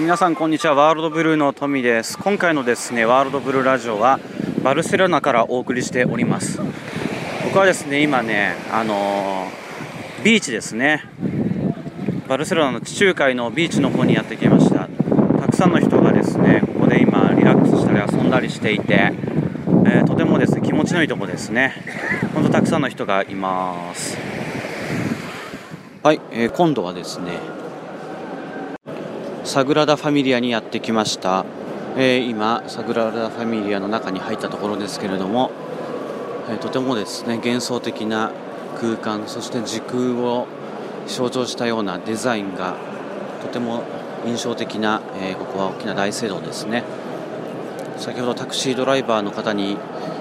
い皆さんこんにちは。ワールドブルーのトミです。今回のですねワールドブルーラジオはバルセロナからお送りしております。僕はですね今ねあのービーチですね。バルセロナの地中海のビーチの方にやってきました。たくさんの人がですねここで今リラックスしたり遊んだりしていて、えーとてもですね気持ちのいいとこですね。本当たくさんの人がいます。はい、えー今度はですねサグラダ・ファミリアにやってきました、えー今サグラダ・ファミリアの中に入ったところですけれども、えーとてもですね幻想的な空間そして時空を象徴したようなデザインがとても印象的な、えーここは大きな大聖堂ですね。先ほどタクシードライバーの方に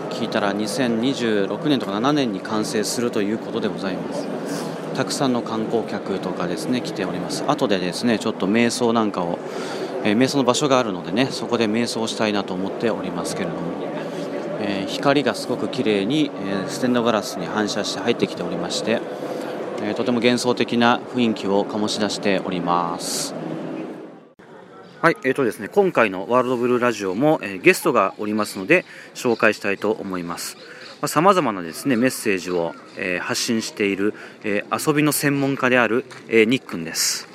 聞いたら2026年とか7年に完成するということでございます。たくさんの観光客とかですね来ております後でですねちょっと瞑想なんかを、えー瞑想の場所があるのでねそこで瞑想したいなと思っておりますけれども、えー光がすごく綺麗に、えステンドガラスに反射して入ってきておりまして、えとても幻想的な雰囲気を醸し出しておりますはい、えーとですね、今回のワールドブルーラジオも、えゲストがおりますので紹介したいと思います。さまざ、まなですねメッセージを、えー発信している、えー遊びの専門家である、えーニックンです。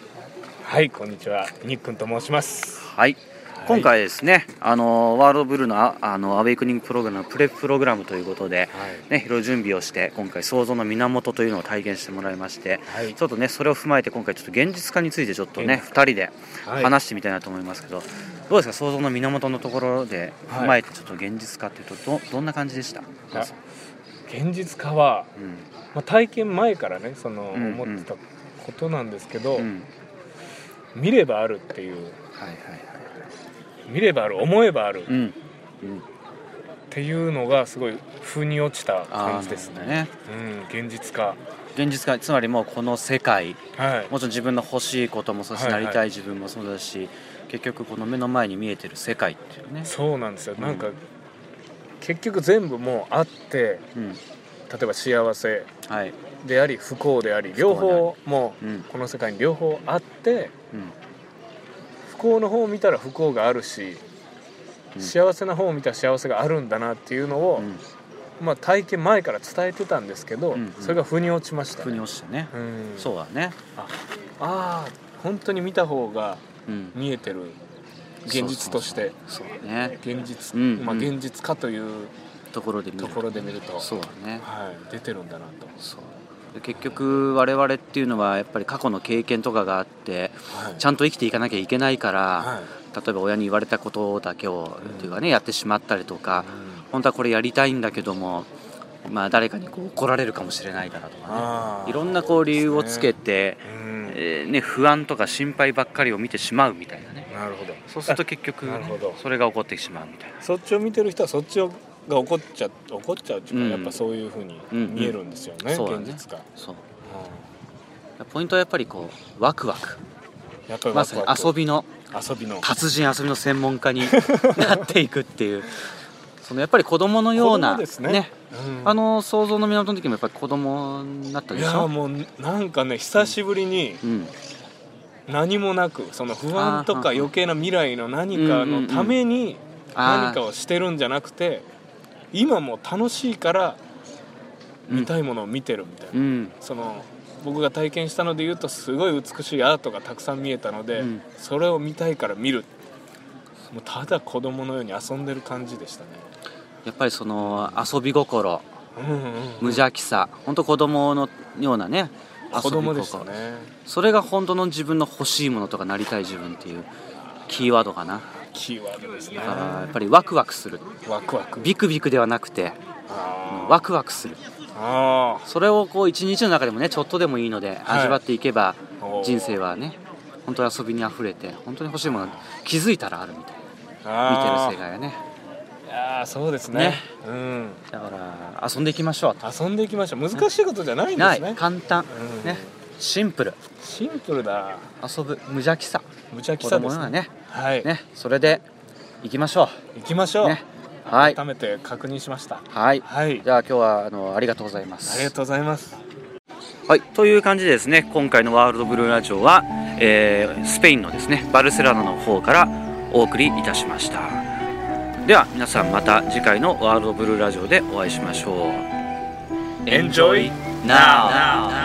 はい、こんにちは。ニックンと申します。はい、今回ですね、あのワールドブルーのああのアウェイクニングプログラムプレプログラムということで、はい。ね、いろいろ準備をして今回創造の源というのを体験してもらいまして、はい。ちょっとねそれを踏まえて今回ちょっと現実化についてちょっとね現2人ではい。話してみたいなと思いますけど、どうですか？創造の源のところではい。踏まえてちょっと現実化っていうとどどんな感じでした、や現実化は、うん。まあ、体験前からね、その、思ってたことなんですけど、うん。見ればあるっていう、はいはいはい見ればある、思えばある。っうん。うん。ていうのがすごい腑に落ちたあ感じですね。ーね。うん、現実化。現実化つまりもうこの世界。はい。もちろん自分の欲しいこともそうだし、はいはい。なりたい自分もそうだし結局この目の前に見えてる世界っていうね。そうなんですよ。なんか、うん結局全部もうあって、うん。例えば幸せはい。であり不幸であり。両方もううん。この世界に両方あってうん不幸の方を見たら不幸があるし、うん。幸せな方を見たら幸せがあるんだなっていうのを、うん。まあ、体験前から伝えてたんですけど、うんうん。それが腑に落ちました腑に落ちてね、うん、そうだね、ああー本当に見た方がうん、見えてる現実として。そうだね。現実、うんまあ、うん現実化というところで見ると。ころで見ると、そうだね。はい、出てるんだなと、そうで結局我々っていうのはやっぱり過去の経験とかがあってはい。ちゃんと生きていかなきゃいけないから、はい。例えば親に言われたことだけを、うん。っていうかねやってしまったりとかうん。本当はこれやりたいんだけどもまあ誰かにこう怒られるかもしれないからとかね。いろんなこう理由をつけて、うん。えーね、不安とか心配ばっかりを見てしまうみたいなね。なるほど。そうすると結局、なるほど。それが起こってしまうみたいな。そっちを見てる人はそっちをが怒っちゃ怒っちゃうっていうか、うん。やっぱそういうふうに見えるんですよね、現実が、そう。うポイントはやっぱりこうワクワク。んやっぱりまさに遊びの遊びの。達人遊びの専門家に なっていくっていう。そのやっぱり子供のようなね。うん。あの想像の源の時もやっぱり子供になったいでしょ？やもうなんかね久しぶりにうん。何もなくその不安とか余計な未来の何かのために何かをしてるんじゃなくて今もう楽しいから見たいものを見てるみたいな、うん。その僕が体験したので言うとすごい美しいアートがたくさん見えたので、うん。それを見たいから見る。もうただ子供のように遊んでる感じでしたね、やっぱりその遊び心。うんうんうん。無邪気さ。本当子供のようなね子供遊びでしたね。それが本当の自分の欲しいものとかなりたい自分っていうキーワードかなキーワードですね。だからやっぱりワクワクする。ワクワク。ビクビクではなくてワクワクする。あそれをこう一日の中でもねちょっとでもいいのではい。味わっていけば、人生はね本当に遊びにあふれて本当に欲しいものが気づいたらあるみたい。な見てるあ世界がね。いやーそうですね。ね。うん。だから遊んでいきましょう。と遊んでいきましょう。難しいことじゃないんですね。簡単。うん。ね。シンプル。シンプルだ。遊ぶ無邪気さ。無邪気子さですね。ねはい、ねそれでいきましょ行きましょう、うね。はい。改めて確認しました。はい。はい。じゃあ今日はあのありがとうございます。ありがとうございます。はい、という感じでですね今回のワールドブルーラジオは、えースペインのですねバルセロナの方からお送りいたしました。では皆さんまた次回のワールドブルーラジオでお会いしましょう。Enjoy now.